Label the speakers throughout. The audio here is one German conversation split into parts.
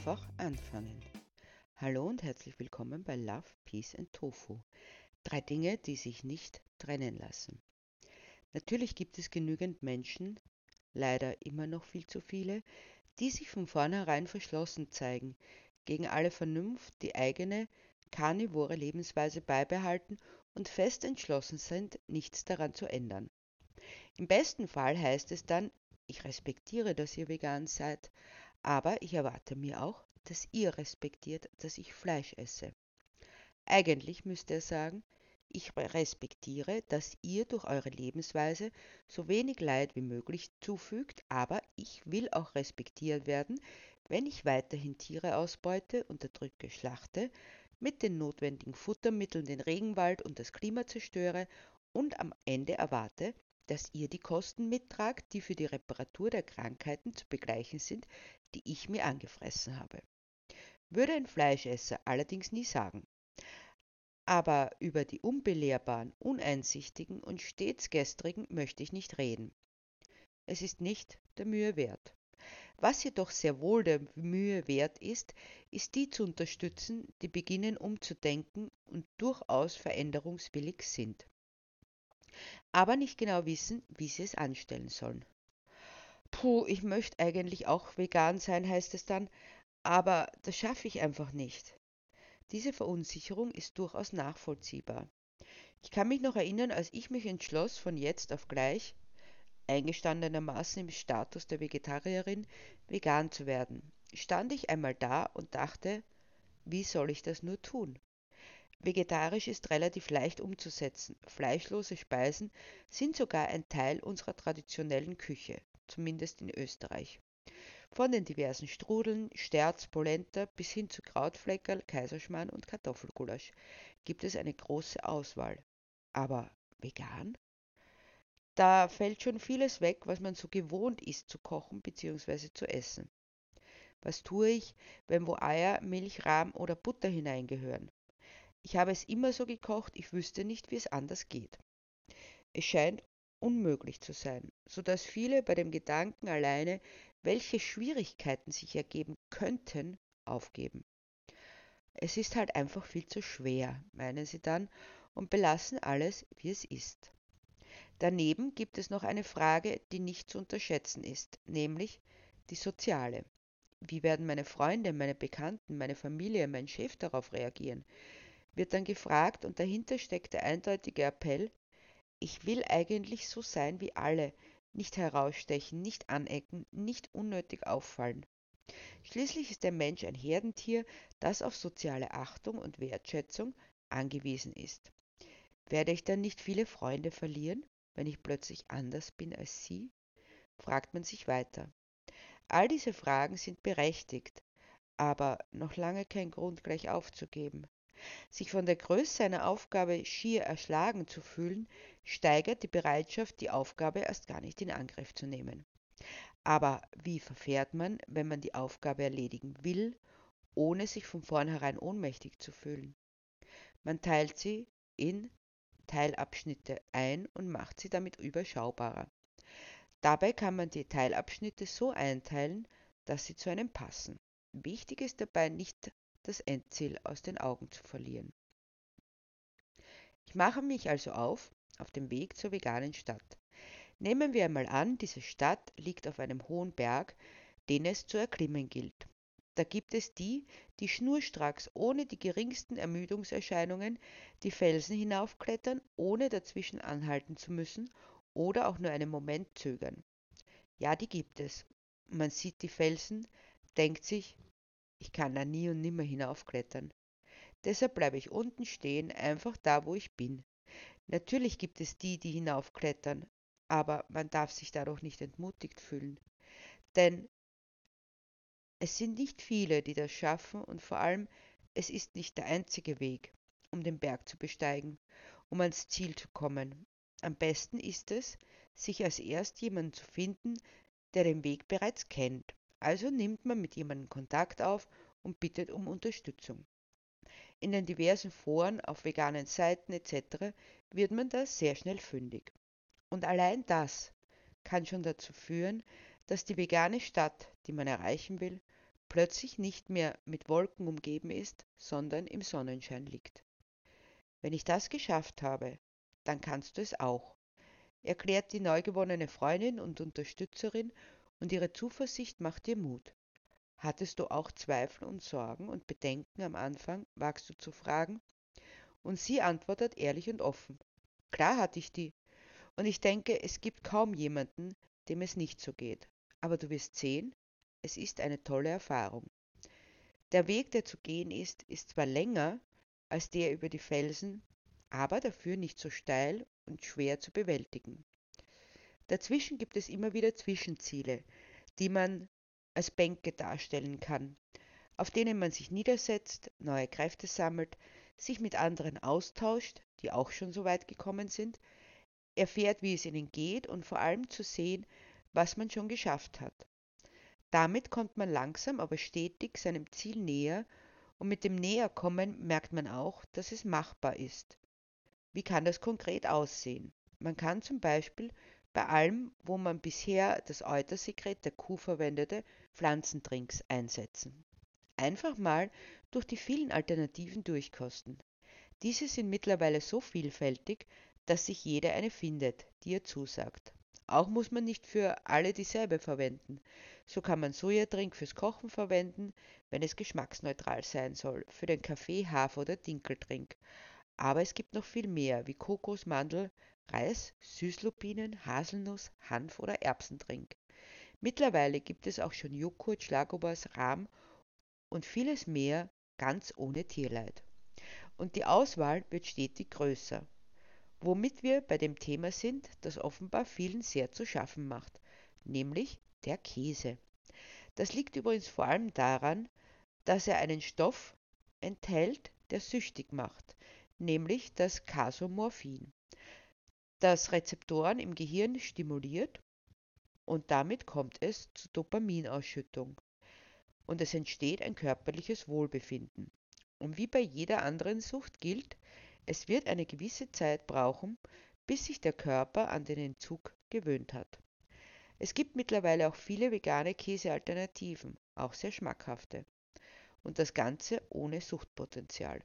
Speaker 1: Einfach anfangen. Hallo und herzlich willkommen bei Love, Peace and Tofu. Drei Dinge, die sich nicht trennen lassen. Natürlich gibt es genügend Menschen, leider immer noch viel zu viele, die sich von vornherein verschlossen zeigen, gegen alle Vernunft die eigene karnivore Lebensweise beibehalten und fest entschlossen sind, nichts daran zu ändern. Im besten Fall heißt es dann, ich respektiere, dass ihr vegan seid, aber ich erwarte mir auch, dass ihr respektiert, dass ich Fleisch esse. Eigentlich müsste er sagen, ich respektiere, dass ihr durch eure Lebensweise so wenig Leid wie möglich zufügt, aber ich will auch respektiert werden, wenn ich weiterhin Tiere ausbeute, unterdrücke, schlachte, mit den notwendigen Futtermitteln den Regenwald und das Klima zerstöre und am Ende erwarte, dass ihr die Kosten mittragt, die für die Reparatur der Krankheiten zu begleichen sind, die ich mir angefressen habe. Würde ein Fleischesser allerdings nie sagen. Aber über die unbelehrbaren, uneinsichtigen und stets gestrigen möchte ich nicht reden. Es ist nicht der Mühe wert. Was jedoch sehr wohl der Mühe wert ist, ist die zu unterstützen, die beginnen umzudenken und durchaus veränderungswillig sind, aber nicht genau wissen, wie sie es anstellen sollen. Puh, ich möchte eigentlich auch vegan sein, heißt es dann, aber das schaffe ich einfach nicht. Diese Verunsicherung ist durchaus nachvollziehbar. Ich kann mich noch erinnern, als ich mich entschloss, von jetzt auf gleich, eingestandenermaßen im Status der Vegetarierin, vegan zu werden, stand ich einmal da und dachte, wie soll ich das nur tun? Vegetarisch ist relativ leicht umzusetzen. Fleischlose Speisen sind sogar ein Teil unserer traditionellen Küche zumindest in Österreich. Von den diversen Strudeln, Sterz, Polenta bis hin zu Krautfleckerl, Kaiserschmarrn und Kartoffelgulasch gibt es eine große Auswahl. Aber vegan? Da fällt schon vieles weg, was man so gewohnt ist zu kochen bzw. zu essen. Was tue ich, wenn wo Eier, Milch, Rahm oder Butter hineingehören? Ich habe es immer so gekocht, ich wüsste nicht, wie es anders geht. Es scheint unmöglich zu sein, so dass viele bei dem Gedanken alleine, welche Schwierigkeiten sich ergeben könnten, aufgeben. Es ist halt einfach viel zu schwer, meinen sie dann, und belassen alles, wie es ist. Daneben gibt es noch eine Frage, die nicht zu unterschätzen ist, nämlich die soziale. Wie werden meine Freunde, meine Bekannten, meine Familie, mein Chef darauf reagieren? Wird dann gefragt und dahinter steckt der eindeutige Appell, ich will eigentlich so sein wie alle, nicht herausstechen, nicht anecken, nicht unnötig auffallen. Schließlich ist der Mensch ein Herdentier, das auf soziale Achtung und Wertschätzung angewiesen ist. Werde ich dann nicht viele Freunde verlieren, wenn ich plötzlich anders bin als Sie? fragt man sich weiter. All diese Fragen sind berechtigt, aber noch lange kein Grund gleich aufzugeben. Sich von der Größe einer Aufgabe schier erschlagen zu fühlen, steigert die Bereitschaft, die Aufgabe erst gar nicht in Angriff zu nehmen. Aber wie verfährt man, wenn man die Aufgabe erledigen will, ohne sich von vornherein ohnmächtig zu fühlen? Man teilt sie in Teilabschnitte ein und macht sie damit überschaubarer. Dabei kann man die Teilabschnitte so einteilen, dass sie zu einem passen. Wichtig ist dabei nicht das Endziel aus den Augen zu verlieren. Ich mache mich also auf, auf dem Weg zur veganen Stadt. Nehmen wir einmal an, diese Stadt liegt auf einem hohen Berg, den es zu erklimmen gilt. Da gibt es die, die schnurstracks ohne die geringsten Ermüdungserscheinungen die Felsen hinaufklettern, ohne dazwischen anhalten zu müssen oder auch nur einen Moment zögern. Ja, die gibt es. Man sieht die Felsen, denkt sich, ich kann da nie und nimmer hinaufklettern. Deshalb bleibe ich unten stehen, einfach da, wo ich bin. Natürlich gibt es die, die hinaufklettern, aber man darf sich dadurch nicht entmutigt fühlen. Denn es sind nicht viele, die das schaffen und vor allem, es ist nicht der einzige Weg, um den Berg zu besteigen, um ans Ziel zu kommen. Am besten ist es, sich als erst jemanden zu finden, der den Weg bereits kennt also nimmt man mit jemandem Kontakt auf und bittet um Unterstützung. In den diversen Foren, auf veganen Seiten etc. wird man da sehr schnell fündig. Und allein das kann schon dazu führen, dass die vegane Stadt, die man erreichen will, plötzlich nicht mehr mit Wolken umgeben ist, sondern im Sonnenschein liegt. Wenn ich das geschafft habe, dann kannst du es auch, erklärt die neu gewonnene Freundin und Unterstützerin und ihre Zuversicht macht dir Mut. Hattest du auch Zweifel und Sorgen und Bedenken am Anfang, wagst du zu fragen? Und sie antwortet ehrlich und offen. Klar hatte ich die. Und ich denke, es gibt kaum jemanden, dem es nicht so geht. Aber du wirst sehen, es ist eine tolle Erfahrung. Der Weg, der zu gehen ist, ist zwar länger als der über die Felsen, aber dafür nicht so steil und schwer zu bewältigen. Dazwischen gibt es immer wieder Zwischenziele, die man als Bänke darstellen kann, auf denen man sich niedersetzt, neue Kräfte sammelt, sich mit anderen austauscht, die auch schon so weit gekommen sind, erfährt, wie es ihnen geht und vor allem zu sehen, was man schon geschafft hat. Damit kommt man langsam aber stetig seinem Ziel näher und mit dem Näherkommen merkt man auch, dass es machbar ist. Wie kann das konkret aussehen? Man kann zum Beispiel bei allem, wo man bisher das Eutersekret der Kuh verwendete, Pflanzendrinks einsetzen. Einfach mal durch die vielen Alternativen durchkosten. Diese sind mittlerweile so vielfältig, dass sich jede eine findet, die ihr zusagt. Auch muss man nicht für alle dieselbe verwenden. So kann man Sojadrink fürs Kochen verwenden, wenn es geschmacksneutral sein soll, für den Kaffee, Hafer oder Dinkeldrink. Aber es gibt noch viel mehr, wie Kokos, Mandel, Reis, Süßlupinen, Haselnuss, Hanf oder Erbsendrink. Mittlerweile gibt es auch schon Joghurt, Schlagobers, Rahm und vieles mehr ganz ohne Tierleid. Und die Auswahl wird stetig größer. Womit wir bei dem Thema sind, das offenbar vielen sehr zu schaffen macht, nämlich der Käse. Das liegt übrigens vor allem daran, dass er einen Stoff enthält, der süchtig macht, nämlich das Casomorphin, das Rezeptoren im Gehirn stimuliert und damit kommt es zur Dopaminausschüttung und es entsteht ein körperliches Wohlbefinden. Und wie bei jeder anderen Sucht gilt, es wird eine gewisse Zeit brauchen, bis sich der Körper an den Entzug gewöhnt hat. Es gibt mittlerweile auch viele vegane Käsealternativen, auch sehr schmackhafte. Und das Ganze ohne Suchtpotenzial.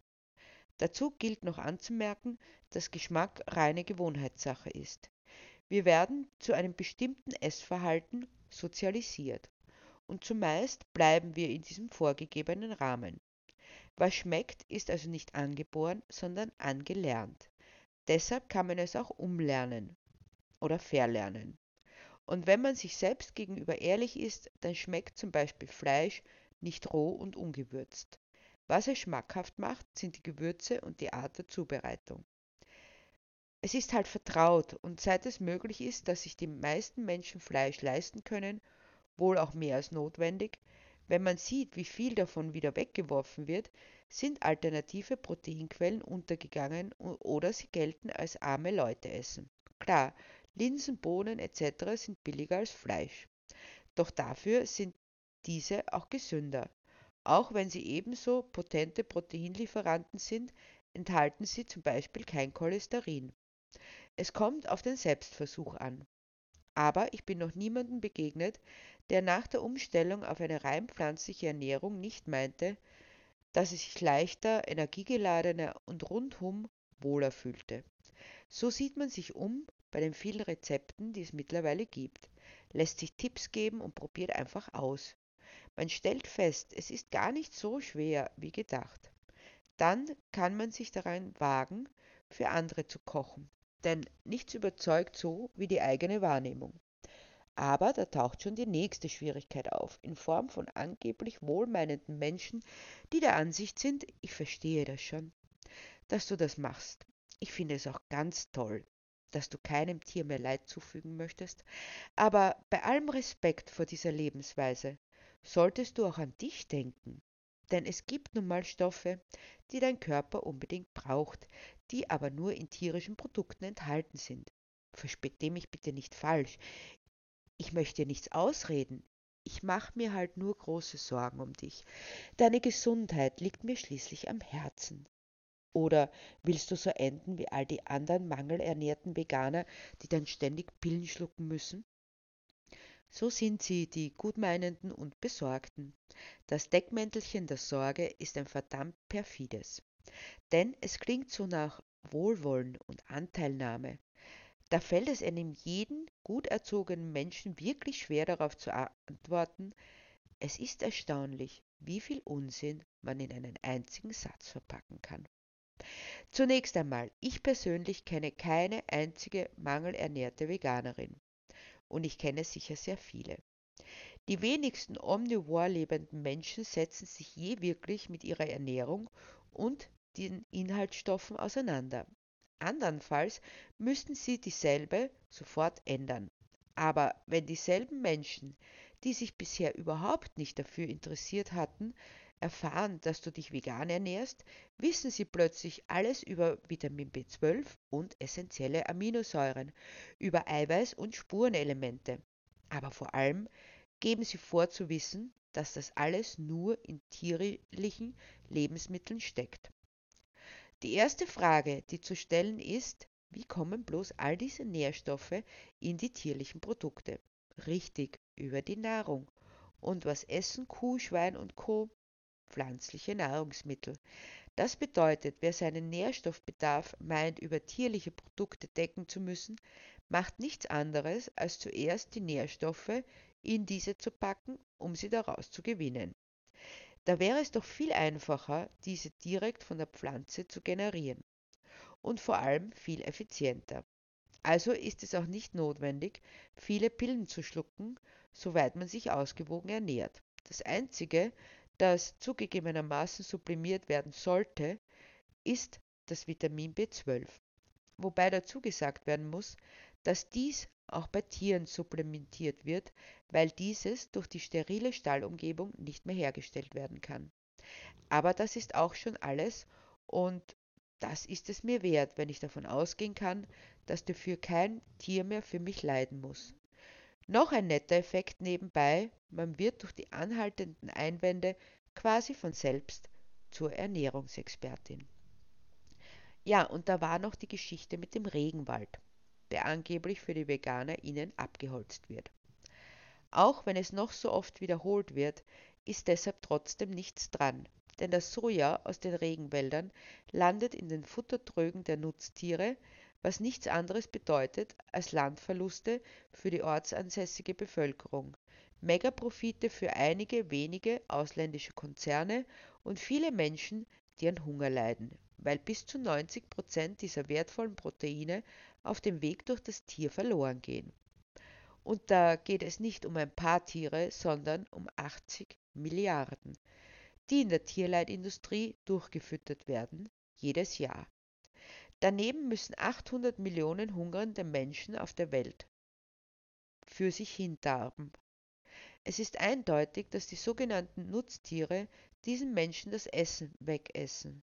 Speaker 1: Dazu gilt noch anzumerken, dass Geschmack reine Gewohnheitssache ist. Wir werden zu einem bestimmten Essverhalten sozialisiert und zumeist bleiben wir in diesem vorgegebenen Rahmen. Was schmeckt, ist also nicht angeboren, sondern angelernt. Deshalb kann man es auch umlernen oder verlernen. Und wenn man sich selbst gegenüber ehrlich ist, dann schmeckt zum Beispiel Fleisch nicht roh und ungewürzt. Was es schmackhaft macht, sind die Gewürze und die Art der Zubereitung. Es ist halt vertraut und seit es möglich ist, dass sich die meisten Menschen Fleisch leisten können, wohl auch mehr als notwendig, wenn man sieht, wie viel davon wieder weggeworfen wird, sind alternative Proteinquellen untergegangen oder sie gelten als arme Leute essen. Klar, Linsen, Bohnen etc. sind billiger als Fleisch. Doch dafür sind diese auch gesünder. Auch wenn sie ebenso potente Proteinlieferanten sind, enthalten sie zum Beispiel kein Cholesterin. Es kommt auf den Selbstversuch an. Aber ich bin noch niemandem begegnet, der nach der Umstellung auf eine rein pflanzliche Ernährung nicht meinte, dass er sich leichter, energiegeladener und rundum wohler fühlte. So sieht man sich um bei den vielen Rezepten, die es mittlerweile gibt, lässt sich Tipps geben und probiert einfach aus. Man stellt fest, es ist gar nicht so schwer wie gedacht. Dann kann man sich daran wagen, für andere zu kochen, denn nichts überzeugt so wie die eigene Wahrnehmung. Aber da taucht schon die nächste Schwierigkeit auf, in Form von angeblich wohlmeinenden Menschen, die der Ansicht sind, ich verstehe das schon, dass du das machst. Ich finde es auch ganz toll, dass du keinem Tier mehr Leid zufügen möchtest, aber bei allem Respekt vor dieser Lebensweise solltest du auch an dich denken. Denn es gibt nun mal Stoffe, die dein Körper unbedingt braucht, die aber nur in tierischen Produkten enthalten sind. Verstehe mich bitte nicht falsch. Ich möchte nichts ausreden. Ich mache mir halt nur große Sorgen um dich. Deine Gesundheit liegt mir schließlich am Herzen. Oder willst du so enden wie all die anderen mangelernährten Veganer, die dann ständig Pillen schlucken müssen? So sind sie, die Gutmeinenden und Besorgten. Das Deckmäntelchen der Sorge ist ein verdammt perfides. Denn es klingt so nach Wohlwollen und Anteilnahme. Da fällt es einem jeden gut erzogenen Menschen wirklich schwer darauf zu antworten, es ist erstaunlich, wie viel Unsinn man in einen einzigen Satz verpacken kann. Zunächst einmal, ich persönlich kenne keine einzige mangelernährte Veganerin. Und ich kenne sicher sehr viele. Die wenigsten omnivor lebenden Menschen setzen sich je wirklich mit ihrer Ernährung und den Inhaltsstoffen auseinander. Andernfalls müssten sie dieselbe sofort ändern. Aber wenn dieselben Menschen, die sich bisher überhaupt nicht dafür interessiert hatten, erfahren, dass du dich vegan ernährst, wissen sie plötzlich alles über Vitamin B12 und essentielle Aminosäuren, über Eiweiß und Spurenelemente. Aber vor allem geben sie vor zu wissen, dass das alles nur in tierlichen Lebensmitteln steckt. Die erste Frage, die zu stellen ist, wie kommen bloß all diese Nährstoffe in die tierlichen Produkte? Richtig, über die Nahrung. Und was essen Kuh, Schwein und Co? Pflanzliche Nahrungsmittel. Das bedeutet, wer seinen Nährstoffbedarf meint, über tierliche Produkte decken zu müssen, macht nichts anderes, als zuerst die Nährstoffe in diese zu packen, um sie daraus zu gewinnen. Da wäre es doch viel einfacher, diese direkt von der Pflanze zu generieren. Und vor allem viel effizienter. Also ist es auch nicht notwendig, viele Pillen zu schlucken, soweit man sich ausgewogen ernährt. Das Einzige, das zugegebenermaßen sublimiert werden sollte, ist das Vitamin B12. Wobei dazu gesagt werden muss, dass dies auch bei Tieren supplementiert wird, weil dieses durch die sterile Stallumgebung nicht mehr hergestellt werden kann. Aber das ist auch schon alles und das ist es mir wert, wenn ich davon ausgehen kann, dass dafür kein Tier mehr für mich leiden muss. Noch ein netter Effekt nebenbei, man wird durch die anhaltenden Einwände quasi von selbst zur Ernährungsexpertin. Ja, und da war noch die Geschichte mit dem Regenwald der angeblich für die Veganer ihnen abgeholzt wird. Auch wenn es noch so oft wiederholt wird, ist deshalb trotzdem nichts dran, denn das Soja aus den Regenwäldern landet in den Futtertrögen der Nutztiere, was nichts anderes bedeutet als Landverluste für die ortsansässige Bevölkerung, Megaprofite für einige wenige ausländische Konzerne und viele Menschen, die an Hunger leiden, weil bis zu 90 Prozent dieser wertvollen Proteine auf dem Weg durch das Tier verloren gehen. Und da geht es nicht um ein paar Tiere, sondern um 80 Milliarden, die in der Tierleitindustrie durchgefüttert werden, jedes Jahr. Daneben müssen 800 Millionen hungernde Menschen auf der Welt für sich hindarben. Es ist eindeutig, dass die sogenannten Nutztiere diesen Menschen das Essen wegessen.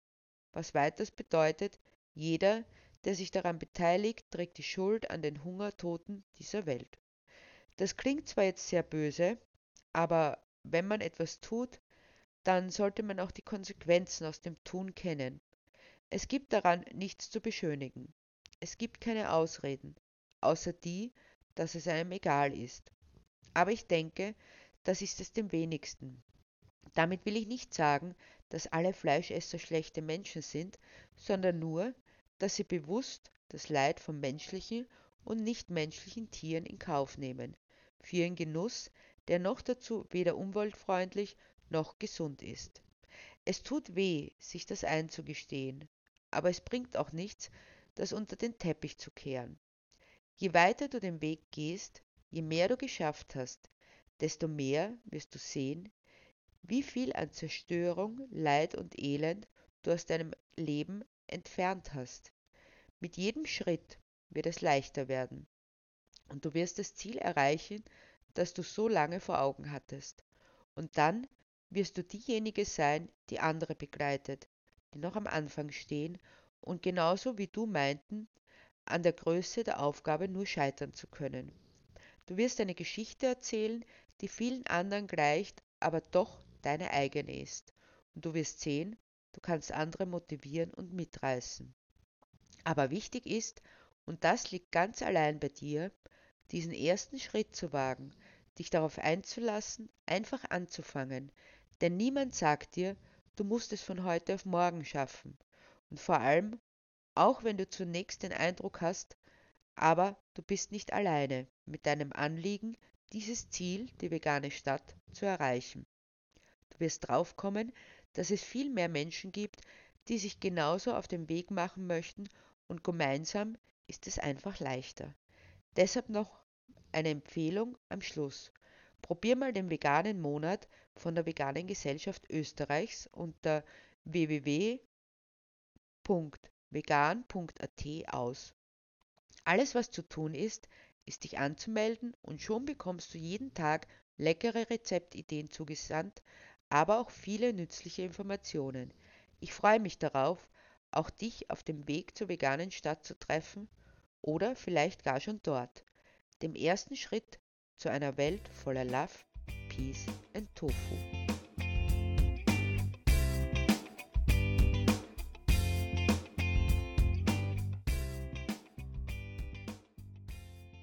Speaker 1: Was weiters bedeutet, jeder, der sich daran beteiligt, trägt die Schuld an den Hungertoten dieser Welt. Das klingt zwar jetzt sehr böse, aber wenn man etwas tut, dann sollte man auch die Konsequenzen aus dem Tun kennen. Es gibt daran nichts zu beschönigen. Es gibt keine Ausreden, außer die, dass es einem egal ist. Aber ich denke, das ist es dem wenigsten. Damit will ich nicht sagen, dass alle Fleischesser schlechte Menschen sind, sondern nur, dass sie bewusst das Leid von menschlichen und nichtmenschlichen Tieren in Kauf nehmen, für ihren Genuss, der noch dazu weder umweltfreundlich noch gesund ist. Es tut weh, sich das einzugestehen, aber es bringt auch nichts, das unter den Teppich zu kehren. Je weiter du den Weg gehst, je mehr du geschafft hast, desto mehr wirst du sehen, wie viel an Zerstörung, Leid und Elend du aus deinem Leben entfernt hast. Mit jedem Schritt wird es leichter werden und du wirst das Ziel erreichen, das du so lange vor Augen hattest. Und dann wirst du diejenige sein, die andere begleitet, die noch am Anfang stehen und genauso wie du meinten, an der Größe der Aufgabe nur scheitern zu können. Du wirst eine Geschichte erzählen, die vielen anderen gleicht, aber doch deine eigene ist. Und du wirst sehen, Du kannst andere motivieren und mitreißen. Aber wichtig ist, und das liegt ganz allein bei dir, diesen ersten Schritt zu wagen, dich darauf einzulassen, einfach anzufangen. Denn niemand sagt dir, du musst es von heute auf morgen schaffen. Und vor allem, auch wenn du zunächst den Eindruck hast, aber du bist nicht alleine mit deinem Anliegen, dieses Ziel, die vegane Stadt, zu erreichen. Du wirst draufkommen, dass es viel mehr Menschen gibt, die sich genauso auf den Weg machen möchten und gemeinsam ist es einfach leichter. Deshalb noch eine Empfehlung am Schluss. Probier mal den veganen Monat von der Veganen Gesellschaft Österreichs unter www.vegan.at aus. Alles, was zu tun ist, ist dich anzumelden und schon bekommst du jeden Tag leckere Rezeptideen zugesandt, aber auch viele nützliche Informationen. Ich freue mich darauf, auch dich auf dem Weg zur veganen Stadt zu treffen oder vielleicht gar schon dort, dem ersten Schritt zu einer Welt voller Love, Peace and Tofu.